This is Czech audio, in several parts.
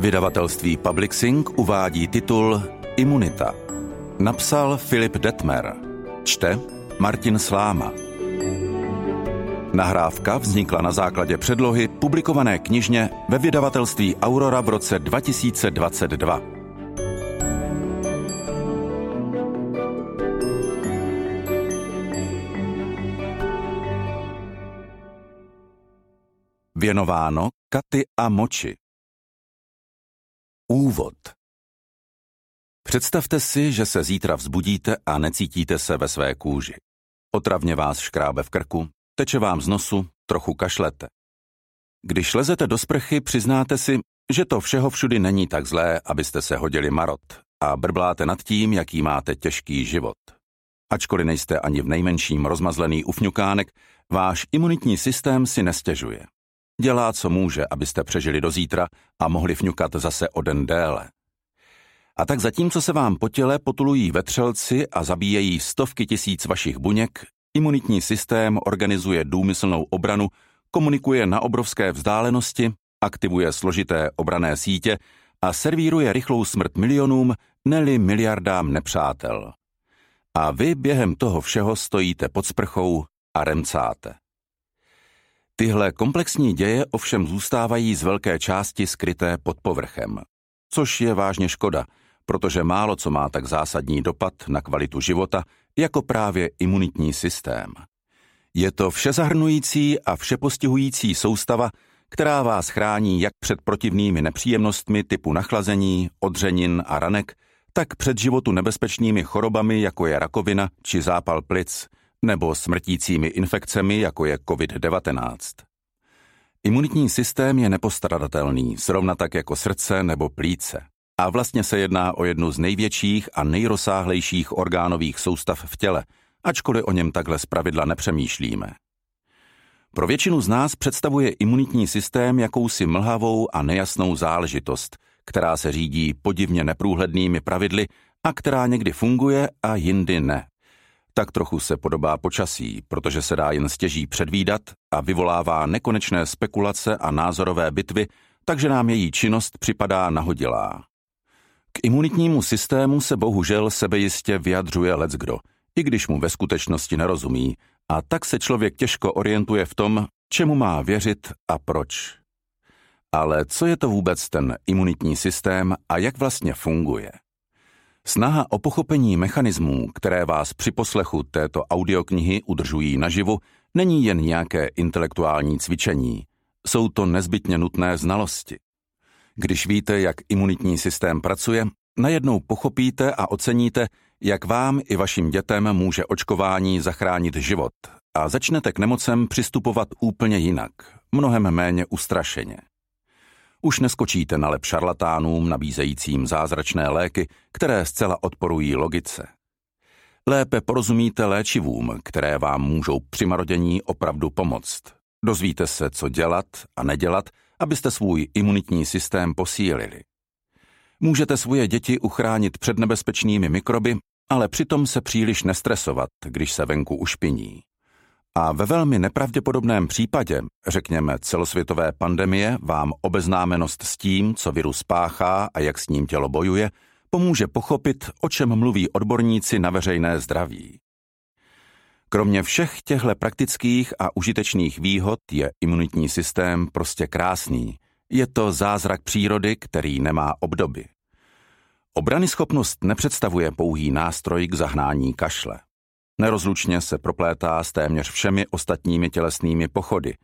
Vydavatelství Publixing uvádí titul Imunita. Napsal Filip Detmer. Čte Martin Sláma. Nahrávka vznikla na základě předlohy publikované knižně ve vydavatelství Aurora v roce 2022. Věnováno Katy a Moči. Úvod Představte si, že se zítra vzbudíte a necítíte se ve své kůži. Otravně vás škrábe v krku, teče vám z nosu, trochu kašlete. Když lezete do sprchy, přiznáte si, že to všeho všudy není tak zlé, abyste se hodili marot a brbláte nad tím, jaký máte těžký život. Ačkoliv nejste ani v nejmenším rozmazlený ufňukánek, váš imunitní systém si nestěžuje. Dělá, co může, abyste přežili do zítra a mohli fňukat zase o den déle. A tak zatímco se vám po těle potulují vetřelci a zabíjejí stovky tisíc vašich buněk, imunitní systém organizuje důmyslnou obranu, komunikuje na obrovské vzdálenosti, aktivuje složité obrané sítě a servíruje rychlou smrt milionům, neli miliardám nepřátel. A vy během toho všeho stojíte pod sprchou a remcáte. Tyhle komplexní děje ovšem zůstávají z velké části skryté pod povrchem. Což je vážně škoda, protože málo co má tak zásadní dopad na kvalitu života, jako právě imunitní systém. Je to všezahrnující a všepostihující soustava, která vás chrání jak před protivnými nepříjemnostmi typu nachlazení, odřenin a ranek, tak před životu nebezpečnými chorobami, jako je rakovina či zápal plic, nebo smrtícími infekcemi, jako je COVID-19. Imunitní systém je nepostradatelný, zrovna tak jako srdce nebo plíce. A vlastně se jedná o jednu z největších a nejrozsáhlejších orgánových soustav v těle, ačkoliv o něm takhle zpravidla nepřemýšlíme. Pro většinu z nás představuje imunitní systém jakousi mlhavou a nejasnou záležitost, která se řídí podivně neprůhlednými pravidly a která někdy funguje a jindy ne tak trochu se podobá počasí, protože se dá jen stěží předvídat a vyvolává nekonečné spekulace a názorové bitvy, takže nám její činnost připadá nahodilá. K imunitnímu systému se bohužel sebejistě vyjadřuje leckdo, i když mu ve skutečnosti nerozumí, a tak se člověk těžko orientuje v tom, čemu má věřit a proč. Ale co je to vůbec ten imunitní systém a jak vlastně funguje? Snaha o pochopení mechanismů, které vás při poslechu této audioknihy udržují naživu, není jen nějaké intelektuální cvičení. Jsou to nezbytně nutné znalosti. Když víte, jak imunitní systém pracuje, najednou pochopíte a oceníte, jak vám i vašim dětem může očkování zachránit život a začnete k nemocem přistupovat úplně jinak, mnohem méně ustrašeně. Už neskočíte na lep šarlatánům nabízejícím zázračné léky, které zcela odporují logice. Lépe porozumíte léčivům, které vám můžou při marodění opravdu pomoct. Dozvíte se, co dělat a nedělat, abyste svůj imunitní systém posílili. Můžete svoje děti uchránit před nebezpečnými mikroby, ale přitom se příliš nestresovat, když se venku ušpiní. A ve velmi nepravděpodobném případě, řekněme celosvětové pandemie, vám obeznámenost s tím, co virus páchá a jak s ním tělo bojuje, pomůže pochopit, o čem mluví odborníci na veřejné zdraví. Kromě všech těchto praktických a užitečných výhod je imunitní systém prostě krásný. Je to zázrak přírody, který nemá obdoby. Obrany schopnost nepředstavuje pouhý nástroj k zahnání kašle. Nerozlučně se proplétá s téměř všemi ostatními tělesnými pochody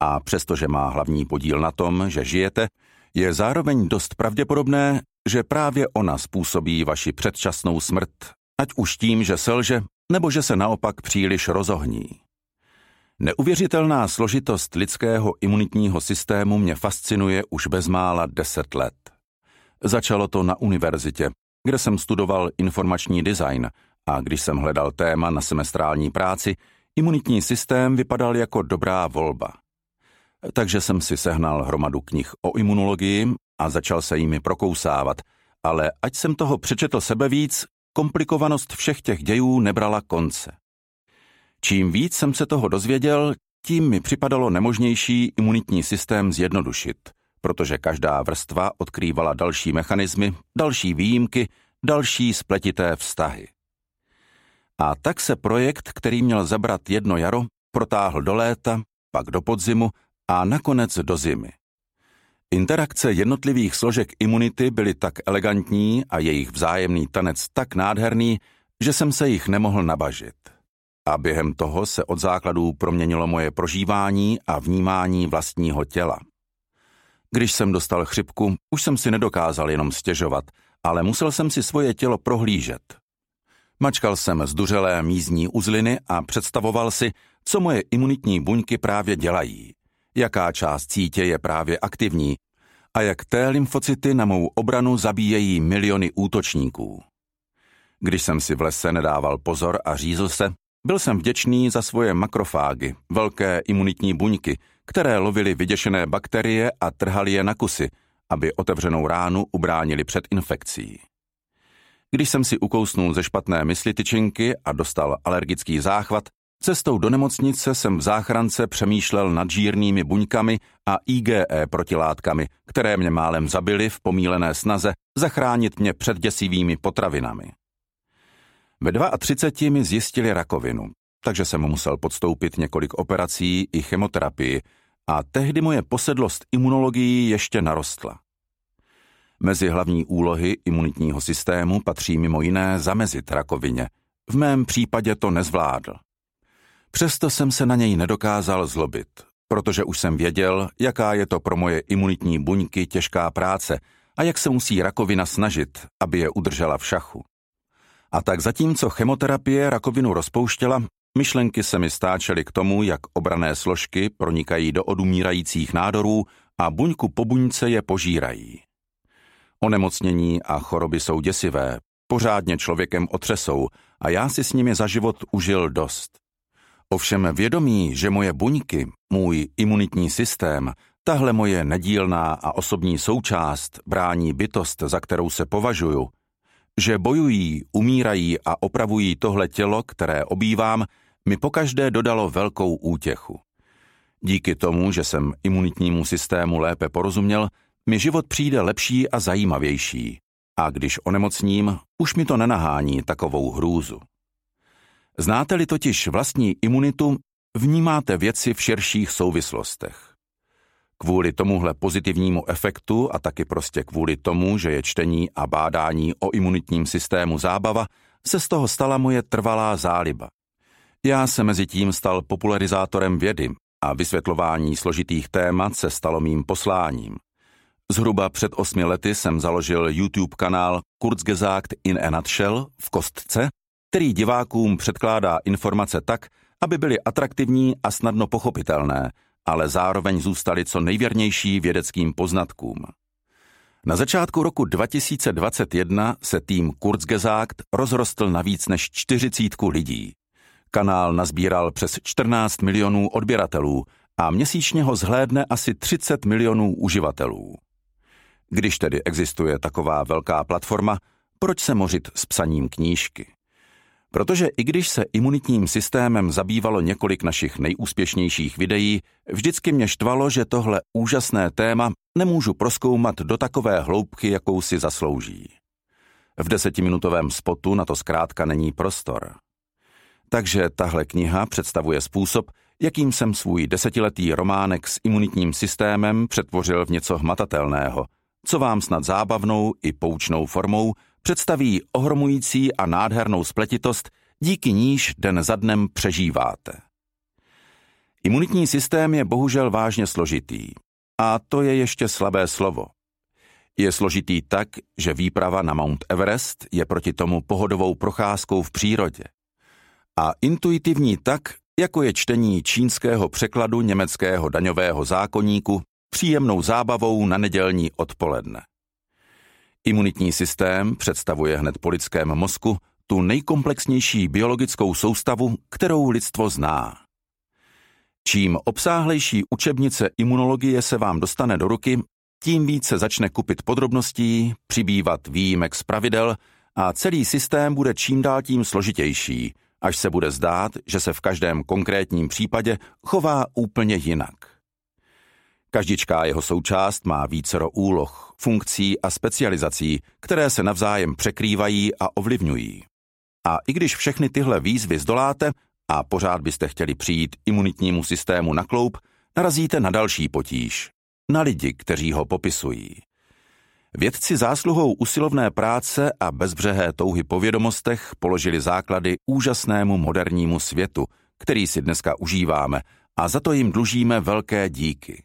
a přestože má hlavní podíl na tom, že žijete, je zároveň dost pravděpodobné, že právě ona způsobí vaši předčasnou smrt, ať už tím, že selže, nebo že se naopak příliš rozohní. Neuvěřitelná složitost lidského imunitního systému mě fascinuje už bezmála deset let. Začalo to na univerzitě, kde jsem studoval informační design a když jsem hledal téma na semestrální práci, imunitní systém vypadal jako dobrá volba. Takže jsem si sehnal hromadu knih o imunologii a začal se jimi prokousávat, ale ať jsem toho přečetl sebe víc, komplikovanost všech těch dějů nebrala konce. Čím víc jsem se toho dozvěděl, tím mi připadalo nemožnější imunitní systém zjednodušit, protože každá vrstva odkrývala další mechanismy, další výjimky, další spletité vztahy. A tak se projekt, který měl zabrat jedno jaro, protáhl do léta, pak do podzimu a nakonec do zimy. Interakce jednotlivých složek imunity byly tak elegantní a jejich vzájemný tanec tak nádherný, že jsem se jich nemohl nabažit. A během toho se od základů proměnilo moje prožívání a vnímání vlastního těla. Když jsem dostal chřipku, už jsem si nedokázal jenom stěžovat, ale musel jsem si svoje tělo prohlížet. Mačkal jsem zduřelé mízní uzliny a představoval si, co moje imunitní buňky právě dělají, jaká část cítě je právě aktivní a jak té lymfocyty na mou obranu zabíjejí miliony útočníků. Když jsem si v lese nedával pozor a řízl se, byl jsem vděčný za svoje makrofágy, velké imunitní buňky, které lovily vyděšené bakterie a trhali je na kusy, aby otevřenou ránu ubránili před infekcí. Když jsem si ukousnul ze špatné mysli tyčinky a dostal alergický záchvat, cestou do nemocnice jsem v záchrance přemýšlel nad žírnými buňkami a IgE protilátkami, které mě málem zabily v pomílené snaze zachránit mě před děsivými potravinami. Ve 32 mi zjistili rakovinu, takže jsem musel podstoupit několik operací i chemoterapii a tehdy moje posedlost imunologií ještě narostla. Mezi hlavní úlohy imunitního systému patří mimo jiné zamezit rakovině. V mém případě to nezvládl. Přesto jsem se na něj nedokázal zlobit, protože už jsem věděl, jaká je to pro moje imunitní buňky těžká práce a jak se musí rakovina snažit, aby je udržela v šachu. A tak zatímco chemoterapie rakovinu rozpouštěla, myšlenky se mi stáčely k tomu, jak obrané složky pronikají do odumírajících nádorů a buňku po buňce je požírají. Onemocnění a choroby jsou děsivé, pořádně člověkem otřesou a já si s nimi za život užil dost. Ovšem vědomí, že moje buňky, můj imunitní systém, tahle moje nedílná a osobní součást brání bytost, za kterou se považuju, že bojují, umírají a opravují tohle tělo, které obývám, mi pokaždé dodalo velkou útěchu. Díky tomu, že jsem imunitnímu systému lépe porozuměl, mi život přijde lepší a zajímavější. A když onemocním, už mi to nenahání takovou hrůzu. Znáte-li totiž vlastní imunitu, vnímáte věci v širších souvislostech. Kvůli tomuhle pozitivnímu efektu a taky prostě kvůli tomu, že je čtení a bádání o imunitním systému zábava, se z toho stala moje trvalá záliba. Já se mezi tím stal popularizátorem vědy a vysvětlování složitých témat se stalo mým posláním. Zhruba před osmi lety jsem založil YouTube kanál Kurzgesagt in a nutshell v kostce, který divákům předkládá informace tak, aby byly atraktivní a snadno pochopitelné, ale zároveň zůstali co nejvěrnější vědeckým poznatkům. Na začátku roku 2021 se tým Kurzgesagt rozrostl na víc než 40 lidí. Kanál nazbíral přes 14 milionů odběratelů a měsíčně ho zhlédne asi 30 milionů uživatelů. Když tedy existuje taková velká platforma, proč se mořit s psaním knížky? Protože i když se imunitním systémem zabývalo několik našich nejúspěšnějších videí, vždycky mě štvalo, že tohle úžasné téma nemůžu proskoumat do takové hloubky, jakou si zaslouží. V desetiminutovém spotu na to zkrátka není prostor. Takže tahle kniha představuje způsob, jakým jsem svůj desetiletý románek s imunitním systémem přetvořil v něco hmatatelného, co vám snad zábavnou i poučnou formou představí ohromující a nádhernou spletitost, díky níž den za dnem přežíváte. Imunitní systém je bohužel vážně složitý. A to je ještě slabé slovo. Je složitý tak, že výprava na Mount Everest je proti tomu pohodovou procházkou v přírodě. A intuitivní tak, jako je čtení čínského překladu německého daňového zákoníku příjemnou zábavou na nedělní odpoledne. Imunitní systém představuje hned po lidském mozku tu nejkomplexnější biologickou soustavu, kterou lidstvo zná. Čím obsáhlejší učebnice imunologie se vám dostane do ruky, tím více začne kupit podrobností, přibývat výjimek z pravidel a celý systém bude čím dál tím složitější, až se bude zdát, že se v každém konkrétním případě chová úplně jinak. Každičká jeho součást má vícero úloh, funkcí a specializací, které se navzájem překrývají a ovlivňují. A i když všechny tyhle výzvy zdoláte a pořád byste chtěli přijít imunitnímu systému na kloup, narazíte na další potíž. Na lidi, kteří ho popisují. Vědci zásluhou usilovné práce a bezbřehé touhy po vědomostech položili základy úžasnému modernímu světu, který si dneska užíváme a za to jim dlužíme velké díky.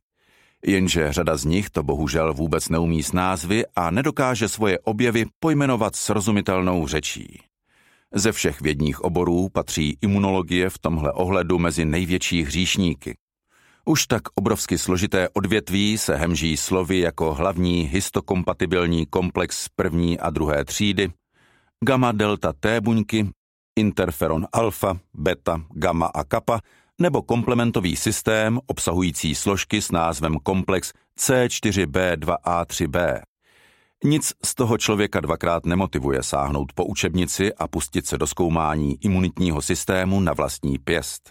Jenže řada z nich to bohužel vůbec neumí s názvy a nedokáže svoje objevy pojmenovat srozumitelnou řečí. Ze všech vědních oborů patří imunologie v tomhle ohledu mezi největší hříšníky. Už tak obrovsky složité odvětví se hemží slovy jako hlavní histokompatibilní komplex první a druhé třídy, gamma delta T buňky, interferon alfa, beta, gamma a kappa nebo komplementový systém obsahující složky s názvem komplex C4B2A3B. Nic z toho člověka dvakrát nemotivuje sáhnout po učebnici a pustit se do zkoumání imunitního systému na vlastní pěst.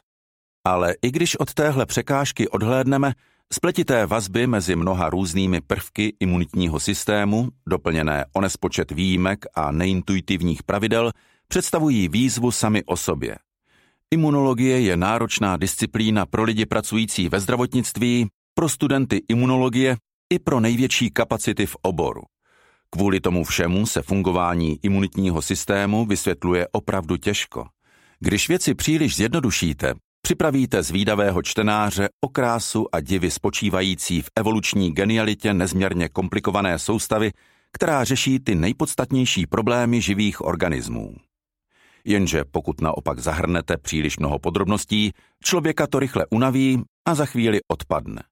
Ale i když od téhle překážky odhlédneme, spletité vazby mezi mnoha různými prvky imunitního systému, doplněné o nespočet výjimek a neintuitivních pravidel, představují výzvu sami o sobě. Imunologie je náročná disciplína pro lidi pracující ve zdravotnictví, pro studenty imunologie i pro největší kapacity v oboru. Kvůli tomu všemu se fungování imunitního systému vysvětluje opravdu těžko. Když věci příliš zjednodušíte, připravíte zvídavého čtenáře o krásu a divy spočívající v evoluční genialitě nezměrně komplikované soustavy, která řeší ty nejpodstatnější problémy živých organismů. Jenže pokud naopak zahrnete příliš mnoho podrobností, člověka to rychle unaví a za chvíli odpadne.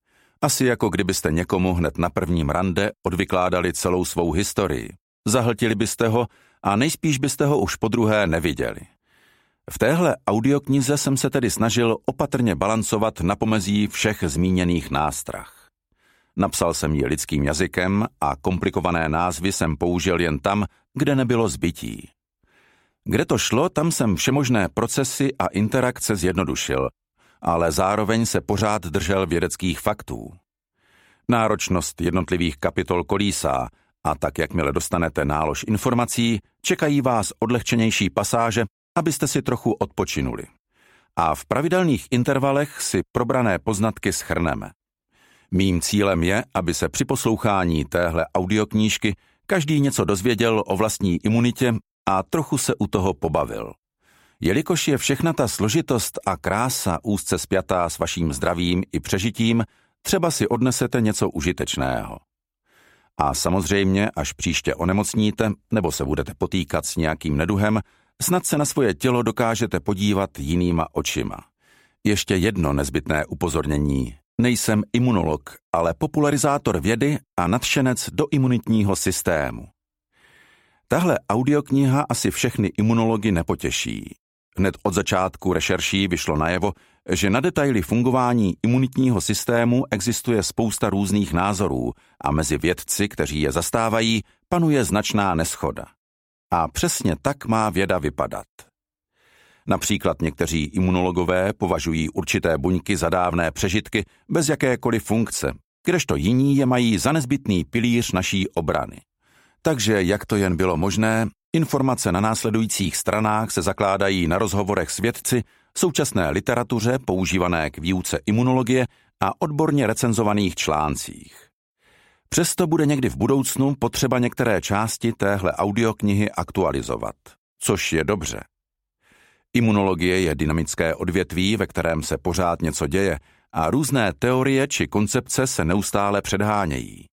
Asi jako kdybyste někomu hned na prvním rande odvykládali celou svou historii. Zahltili byste ho a nejspíš byste ho už po druhé neviděli. V téhle audioknize jsem se tedy snažil opatrně balancovat na pomezí všech zmíněných nástrah. Napsal jsem ji lidským jazykem a komplikované názvy jsem použil jen tam, kde nebylo zbytí. Kde to šlo, tam jsem všemožné procesy a interakce zjednodušil, ale zároveň se pořád držel vědeckých faktů. Náročnost jednotlivých kapitol kolísá a tak, jakmile dostanete nálož informací, čekají vás odlehčenější pasáže, abyste si trochu odpočinuli. A v pravidelných intervalech si probrané poznatky schrneme. Mým cílem je, aby se při poslouchání téhle audioknížky každý něco dozvěděl o vlastní imunitě a trochu se u toho pobavil. Jelikož je všechna ta složitost a krása úzce spjatá s vaším zdravím i přežitím, třeba si odnesete něco užitečného. A samozřejmě, až příště onemocníte nebo se budete potýkat s nějakým neduhem, snad se na svoje tělo dokážete podívat jinýma očima. Ještě jedno nezbytné upozornění. Nejsem imunolog, ale popularizátor vědy a nadšenec do imunitního systému. Tahle audiokniha asi všechny imunology nepotěší. Hned od začátku rešerší vyšlo najevo, že na detaily fungování imunitního systému existuje spousta různých názorů a mezi vědci, kteří je zastávají, panuje značná neschoda. A přesně tak má věda vypadat. Například někteří imunologové považují určité buňky za dávné přežitky bez jakékoliv funkce, kdežto jiní je mají za nezbytný pilíř naší obrany. Takže jak to jen bylo možné, informace na následujících stranách se zakládají na rozhovorech s vědci, současné literatuře používané k výuce imunologie a odborně recenzovaných článcích. Přesto bude někdy v budoucnu potřeba některé části téhle audioknihy aktualizovat, což je dobře. Imunologie je dynamické odvětví, ve kterém se pořád něco děje a různé teorie či koncepce se neustále předhánějí.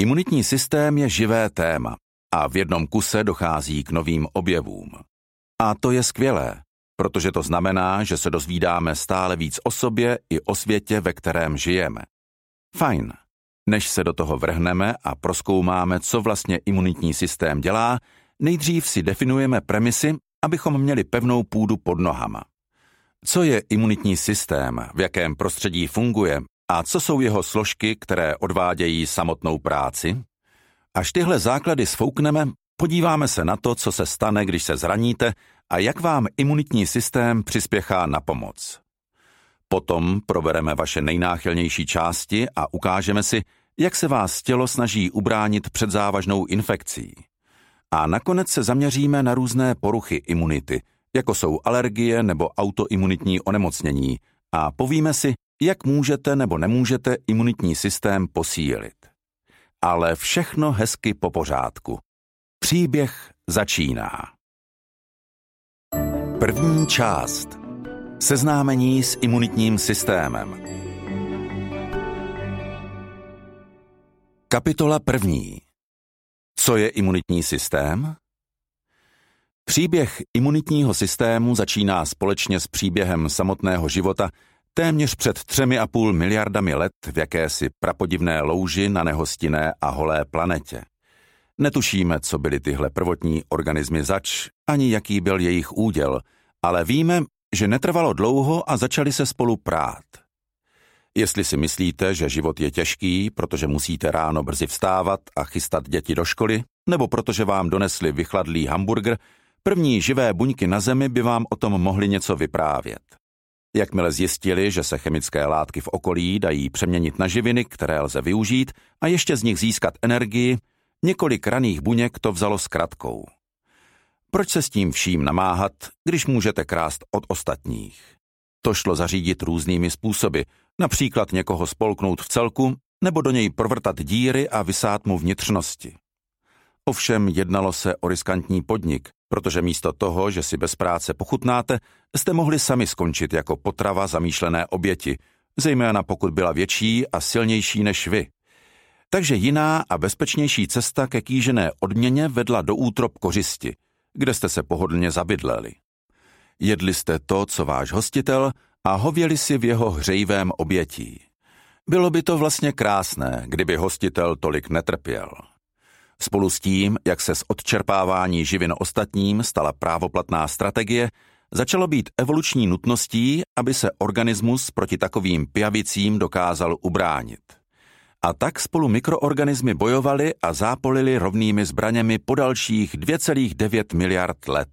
Imunitní systém je živé téma a v jednom kuse dochází k novým objevům. A to je skvělé, protože to znamená, že se dozvídáme stále víc o sobě i o světě, ve kterém žijeme. Fajn. Než se do toho vrhneme a proskoumáme, co vlastně imunitní systém dělá, nejdřív si definujeme premisy, abychom měli pevnou půdu pod nohama. Co je imunitní systém, v jakém prostředí funguje a co jsou jeho složky, které odvádějí samotnou práci? Až tyhle základy sfoukneme, podíváme se na to, co se stane, když se zraníte a jak vám imunitní systém přispěchá na pomoc. Potom probereme vaše nejnáchylnější části a ukážeme si, jak se vás tělo snaží ubránit před závažnou infekcí. A nakonec se zaměříme na různé poruchy imunity, jako jsou alergie nebo autoimunitní onemocnění, a povíme si, jak můžete nebo nemůžete imunitní systém posílit. Ale všechno hezky po pořádku. Příběh začíná. První část. Seznámení s imunitním systémem. Kapitola první. Co je imunitní systém? Příběh imunitního systému začíná společně s příběhem samotného života téměř před třemi a půl miliardami let v jakési prapodivné louži na nehostinné a holé planetě. Netušíme, co byly tyhle prvotní organismy zač, ani jaký byl jejich úděl, ale víme, že netrvalo dlouho a začali se spolu prát. Jestli si myslíte, že život je těžký, protože musíte ráno brzy vstávat a chystat děti do školy, nebo protože vám donesli vychladlý hamburger, první živé buňky na Zemi by vám o tom mohli něco vyprávět. Jakmile zjistili, že se chemické látky v okolí dají přeměnit na živiny, které lze využít a ještě z nich získat energii, několik raných buněk to vzalo s kratkou. Proč se s tím vším namáhat, když můžete krást od ostatních? To šlo zařídit různými způsoby, například někoho spolknout v celku nebo do něj provrtat díry a vysát mu vnitřnosti. Ovšem jednalo se o riskantní podnik, protože místo toho, že si bez práce pochutnáte, jste mohli sami skončit jako potrava zamýšlené oběti, zejména pokud byla větší a silnější než vy. Takže jiná a bezpečnější cesta ke kýžené odměně vedla do útrop kořisti, kde jste se pohodlně zabydleli. Jedli jste to, co váš hostitel, a hověli si v jeho hřejivém obětí. Bylo by to vlastně krásné, kdyby hostitel tolik netrpěl. Spolu s tím, jak se z odčerpávání živin ostatním stala právoplatná strategie, začalo být evoluční nutností, aby se organismus proti takovým pijavicím dokázal ubránit. A tak spolu mikroorganismy bojovali a zápolili rovnými zbraněmi po dalších 2,9 miliard let.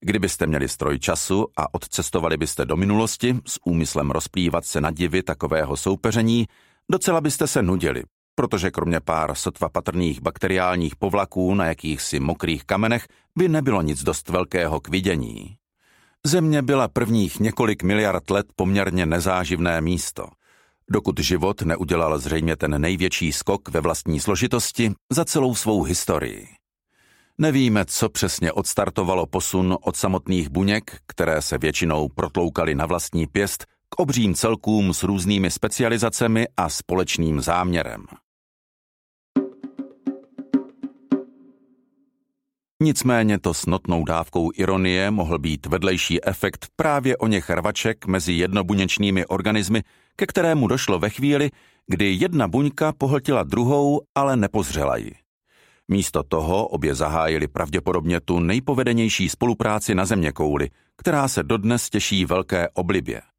Kdybyste měli stroj času a odcestovali byste do minulosti s úmyslem rozplývat se na divy takového soupeření, docela byste se nudili, protože kromě pár sotva patrných bakteriálních povlaků na jakýchsi mokrých kamenech by nebylo nic dost velkého k vidění. Země byla prvních několik miliard let poměrně nezáživné místo, dokud život neudělal zřejmě ten největší skok ve vlastní složitosti za celou svou historii. Nevíme, co přesně odstartovalo posun od samotných buněk, které se většinou protloukaly na vlastní pěst, k obřím celkům s různými specializacemi a společným záměrem. Nicméně to s notnou dávkou ironie mohl být vedlejší efekt právě o něch rvaček mezi jednobuněčnými organismy, ke kterému došlo ve chvíli, kdy jedna buňka pohltila druhou, ale nepozřela ji. Místo toho obě zahájili pravděpodobně tu nejpovedenější spolupráci na země kouli, která se dodnes těší velké oblibě.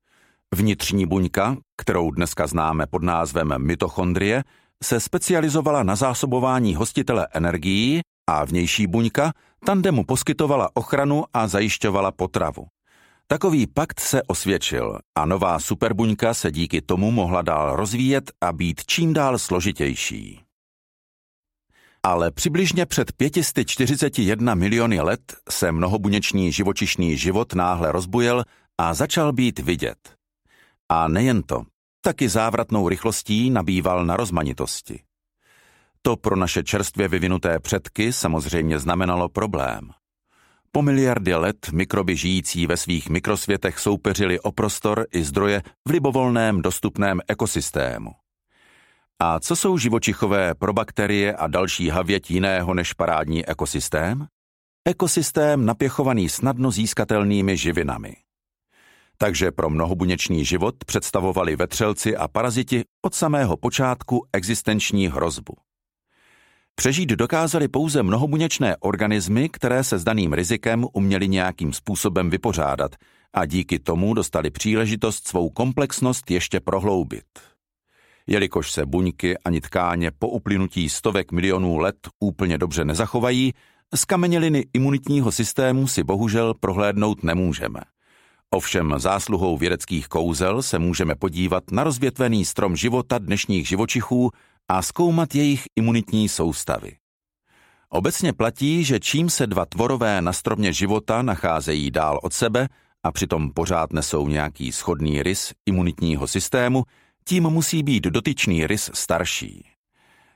Vnitřní buňka, kterou dneska známe pod názvem mitochondrie, se specializovala na zásobování hostitele energií a vnější buňka tandemu poskytovala ochranu a zajišťovala potravu. Takový pakt se osvědčil a nová superbuňka se díky tomu mohla dál rozvíjet a být čím dál složitější. Ale přibližně před 541 miliony let se mnohobuněčný živočišný život náhle rozbujel a začal být vidět. A nejen to, taky závratnou rychlostí nabýval na rozmanitosti. To pro naše čerstvě vyvinuté předky samozřejmě znamenalo problém. Po miliardy let mikroby žijící ve svých mikrosvětech soupeřili o prostor i zdroje v libovolném dostupném ekosystému. A co jsou živočichové probakterie a další havěť jiného než parádní ekosystém? Ekosystém napěchovaný snadno získatelnými živinami. Takže pro mnohobuněčný život představovali vetřelci a paraziti od samého počátku existenční hrozbu. Přežít dokázali pouze mnohobuněčné organismy, které se s daným rizikem uměli nějakým způsobem vypořádat a díky tomu dostali příležitost svou komplexnost ještě prohloubit. Jelikož se buňky ani tkáně po uplynutí stovek milionů let úplně dobře nezachovají, z kameněliny imunitního systému si bohužel prohlédnout nemůžeme. Ovšem zásluhou vědeckých kouzel se můžeme podívat na rozvětvený strom života dnešních živočichů a zkoumat jejich imunitní soustavy. Obecně platí, že čím se dva tvorové na stromě života nacházejí dál od sebe a přitom pořád nesou nějaký schodný rys imunitního systému, tím musí být dotyčný rys starší.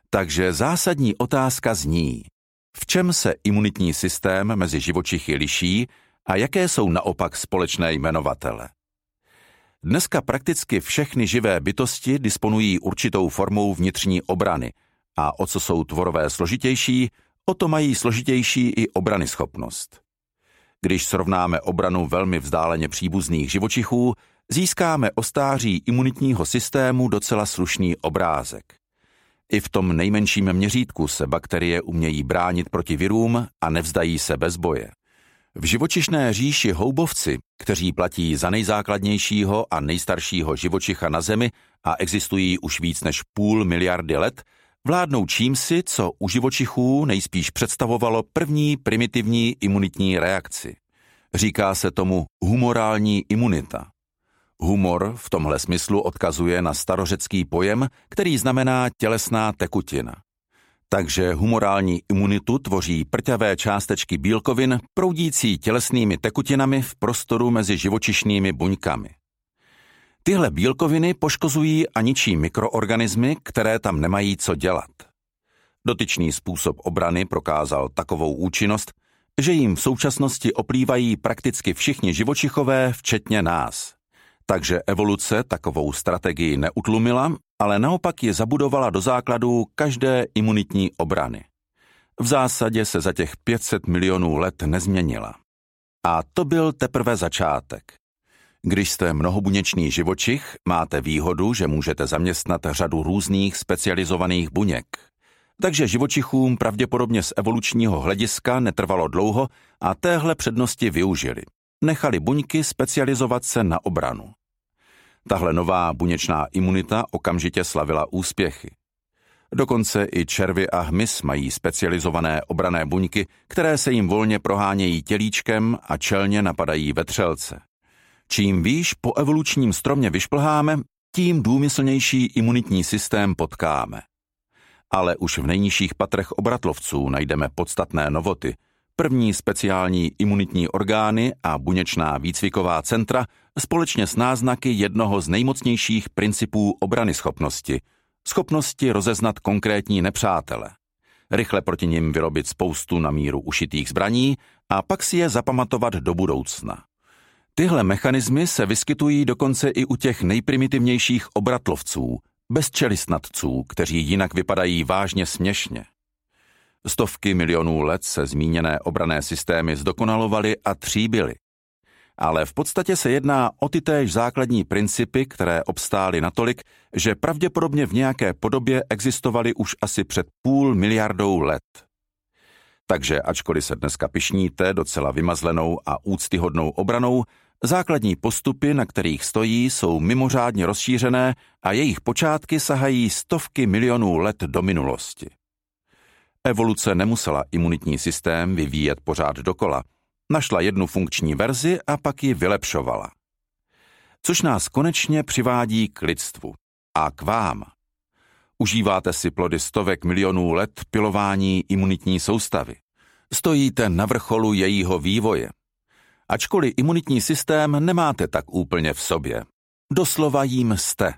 Takže zásadní otázka zní, v čem se imunitní systém mezi živočichy liší a jaké jsou naopak společné jmenovatele. Dneska prakticky všechny živé bytosti disponují určitou formou vnitřní obrany a o co jsou tvorové složitější, o to mají složitější i obrany schopnost. Když srovnáme obranu velmi vzdáleně příbuzných živočichů, získáme o stáří imunitního systému docela slušný obrázek. I v tom nejmenším měřítku se bakterie umějí bránit proti virům a nevzdají se bez boje. V živočišné říši houbovci, kteří platí za nejzákladnějšího a nejstaršího živočicha na Zemi a existují už víc než půl miliardy let, vládnou čímsi, co u živočichů nejspíš představovalo první primitivní imunitní reakci. Říká se tomu humorální imunita. Humor v tomhle smyslu odkazuje na starořecký pojem, který znamená tělesná tekutina. Takže humorální imunitu tvoří prťavé částečky bílkovin proudící tělesnými tekutinami v prostoru mezi živočišnými buňkami. Tyhle bílkoviny poškozují a ničí mikroorganismy, které tam nemají co dělat. Dotyčný způsob obrany prokázal takovou účinnost, že jim v současnosti oplývají prakticky všichni živočichové, včetně nás. Takže evoluce takovou strategii neutlumila, ale naopak je zabudovala do základů každé imunitní obrany. V zásadě se za těch 500 milionů let nezměnila. A to byl teprve začátek. Když jste mnohobuněčný živočich, máte výhodu, že můžete zaměstnat řadu různých specializovaných buněk. Takže živočichům pravděpodobně z evolučního hlediska netrvalo dlouho a téhle přednosti využili. Nechali buňky specializovat se na obranu. Tahle nová buněčná imunita okamžitě slavila úspěchy. Dokonce i červy a hmyz mají specializované obrané buňky, které se jim volně prohánějí tělíčkem a čelně napadají vetřelce. Čím výš po evolučním stromě vyšplháme, tím důmyslnější imunitní systém potkáme. Ale už v nejnižších patrech obratlovců najdeme podstatné novoty. První speciální imunitní orgány a buněčná výcviková centra společně s náznaky jednoho z nejmocnějších principů obrany schopnosti – schopnosti rozeznat konkrétní nepřátele. Rychle proti nim vyrobit spoustu na míru ušitých zbraní a pak si je zapamatovat do budoucna. Tyhle mechanismy se vyskytují dokonce i u těch nejprimitivnějších obratlovců, bezčelistnatců, kteří jinak vypadají vážně směšně. Stovky milionů let se zmíněné obrané systémy zdokonalovaly a tříbily. Ale v podstatě se jedná o ty též základní principy, které obstály natolik, že pravděpodobně v nějaké podobě existovaly už asi před půl miliardou let. Takže ačkoliv se dneska pišníte docela vymazlenou a úctyhodnou obranou, Základní postupy, na kterých stojí, jsou mimořádně rozšířené a jejich počátky sahají stovky milionů let do minulosti. Evoluce nemusela imunitní systém vyvíjet pořád dokola. Našla jednu funkční verzi a pak ji vylepšovala. Což nás konečně přivádí k lidstvu. A k vám. Užíváte si plody stovek milionů let pilování imunitní soustavy. Stojíte na vrcholu jejího vývoje ačkoliv imunitní systém nemáte tak úplně v sobě. Doslova jím jste.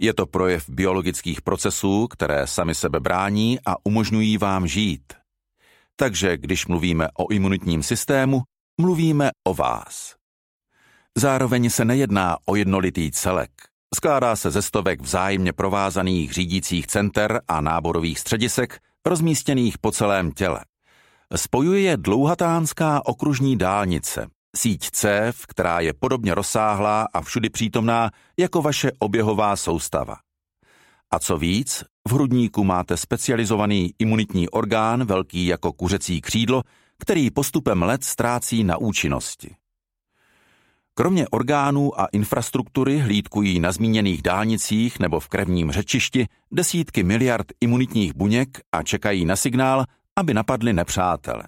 Je to projev biologických procesů, které sami sebe brání a umožňují vám žít. Takže když mluvíme o imunitním systému, mluvíme o vás. Zároveň se nejedná o jednolitý celek. Skládá se ze stovek vzájemně provázaných řídících center a náborových středisek, rozmístěných po celém těle. Spojuje je dlouhatánská okružní dálnice, síť cév, která je podobně rozsáhlá a všudy přítomná jako vaše oběhová soustava. A co víc, v hrudníku máte specializovaný imunitní orgán velký jako kuřecí křídlo, který postupem let ztrácí na účinnosti. Kromě orgánů a infrastruktury hlídkují na zmíněných dálnicích nebo v krevním řečišti desítky miliard imunitních buněk a čekají na signál, aby napadly nepřátele.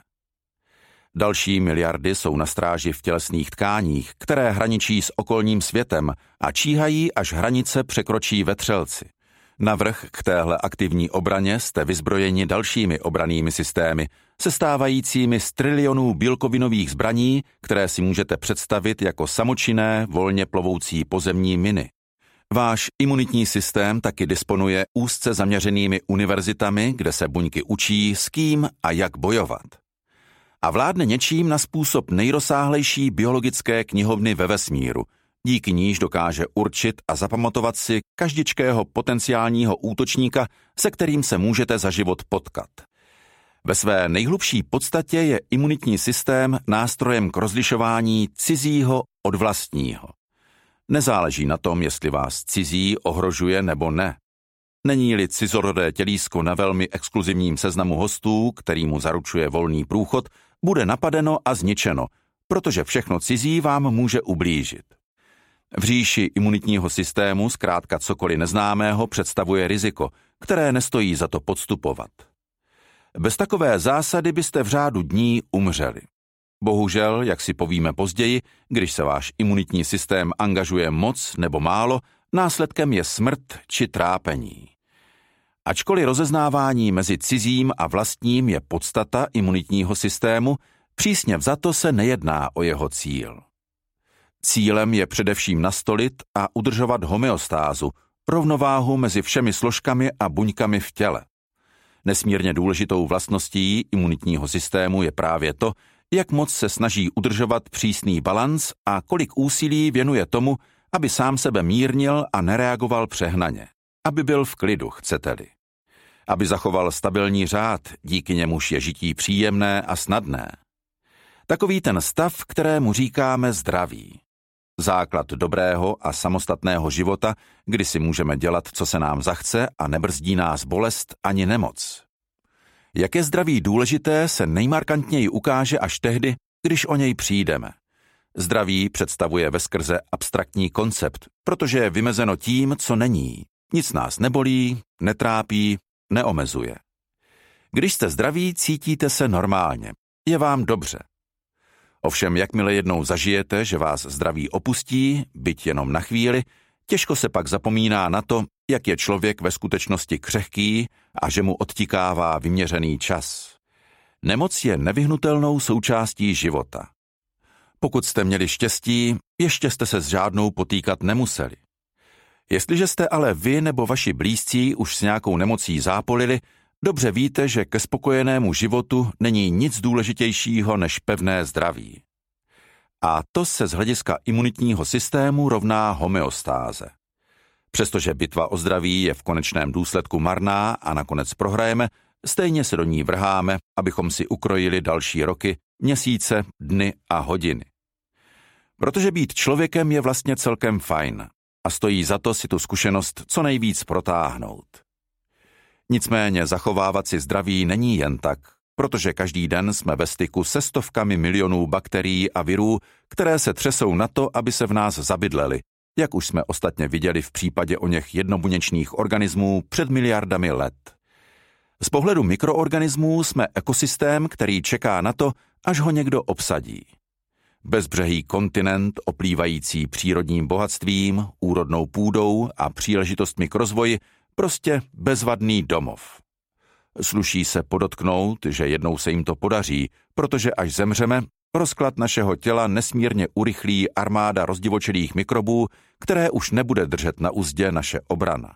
Další miliardy jsou na stráži v tělesných tkáních, které hraničí s okolním světem a číhají, až hranice překročí vetřelci. Navrh k téhle aktivní obraně jste vyzbrojeni dalšími obranými systémy, sestávajícími z trilionů bílkovinových zbraní, které si můžete představit jako samočinné, volně plovoucí pozemní miny. Váš imunitní systém taky disponuje úzce zaměřenými univerzitami, kde se buňky učí, s kým a jak bojovat. A vládne něčím na způsob nejrozsáhlejší biologické knihovny ve vesmíru, díky níž dokáže určit a zapamatovat si každičkého potenciálního útočníka, se kterým se můžete za život potkat. Ve své nejhlubší podstatě je imunitní systém nástrojem k rozlišování cizího od vlastního. Nezáleží na tom, jestli vás cizí ohrožuje nebo ne. Není-li cizorodé tělísko na velmi exkluzivním seznamu hostů, který mu zaručuje volný průchod, bude napadeno a zničeno, protože všechno cizí vám může ublížit. V říši imunitního systému zkrátka cokoliv neznámého představuje riziko, které nestojí za to podstupovat. Bez takové zásady byste v řádu dní umřeli. Bohužel, jak si povíme později, když se váš imunitní systém angažuje moc nebo málo, následkem je smrt či trápení. Ačkoliv rozeznávání mezi cizím a vlastním je podstata imunitního systému, přísně vzato se nejedná o jeho cíl. Cílem je především nastolit a udržovat homeostázu, rovnováhu mezi všemi složkami a buňkami v těle. Nesmírně důležitou vlastností imunitního systému je právě to, jak moc se snaží udržovat přísný balans a kolik úsilí věnuje tomu, aby sám sebe mírnil a nereagoval přehnaně. Aby byl v klidu, chcete-li. Aby zachoval stabilní řád, díky němuž je žití příjemné a snadné. Takový ten stav, kterému říkáme zdraví. Základ dobrého a samostatného života, kdy si můžeme dělat, co se nám zachce a nebrzdí nás bolest ani nemoc. Jak je zdraví důležité, se nejmarkantněji ukáže až tehdy, když o něj přijdeme. Zdraví představuje veskrze abstraktní koncept, protože je vymezeno tím, co není. Nic nás nebolí, netrápí, neomezuje. Když jste zdraví, cítíte se normálně. Je vám dobře. Ovšem, jakmile jednou zažijete, že vás zdraví opustí, byť jenom na chvíli, těžko se pak zapomíná na to, jak je člověk ve skutečnosti křehký a že mu odtikává vyměřený čas. Nemoc je nevyhnutelnou součástí života. Pokud jste měli štěstí, ještě jste se s žádnou potýkat nemuseli. Jestliže jste ale vy nebo vaši blízcí už s nějakou nemocí zápolili, dobře víte, že ke spokojenému životu není nic důležitějšího než pevné zdraví. A to se z hlediska imunitního systému rovná homeostáze. Přestože bitva o zdraví je v konečném důsledku marná a nakonec prohrajeme, stejně se do ní vrháme, abychom si ukrojili další roky, měsíce, dny a hodiny. Protože být člověkem je vlastně celkem fajn a stojí za to si tu zkušenost co nejvíc protáhnout. Nicméně zachovávat si zdraví není jen tak, protože každý den jsme ve styku se stovkami milionů bakterií a virů, které se třesou na to, aby se v nás zabydleli, jak už jsme ostatně viděli v případě o něch jednobuněčných organismů před miliardami let. Z pohledu mikroorganismů jsme ekosystém, který čeká na to, až ho někdo obsadí. Bezbřehý kontinent, oplývající přírodním bohatstvím, úrodnou půdou a příležitostmi k rozvoji, prostě bezvadný domov. Sluší se podotknout, že jednou se jim to podaří, protože až zemřeme, rozklad našeho těla nesmírně urychlí armáda rozdivočelých mikrobů, které už nebude držet na úzdě naše obrana.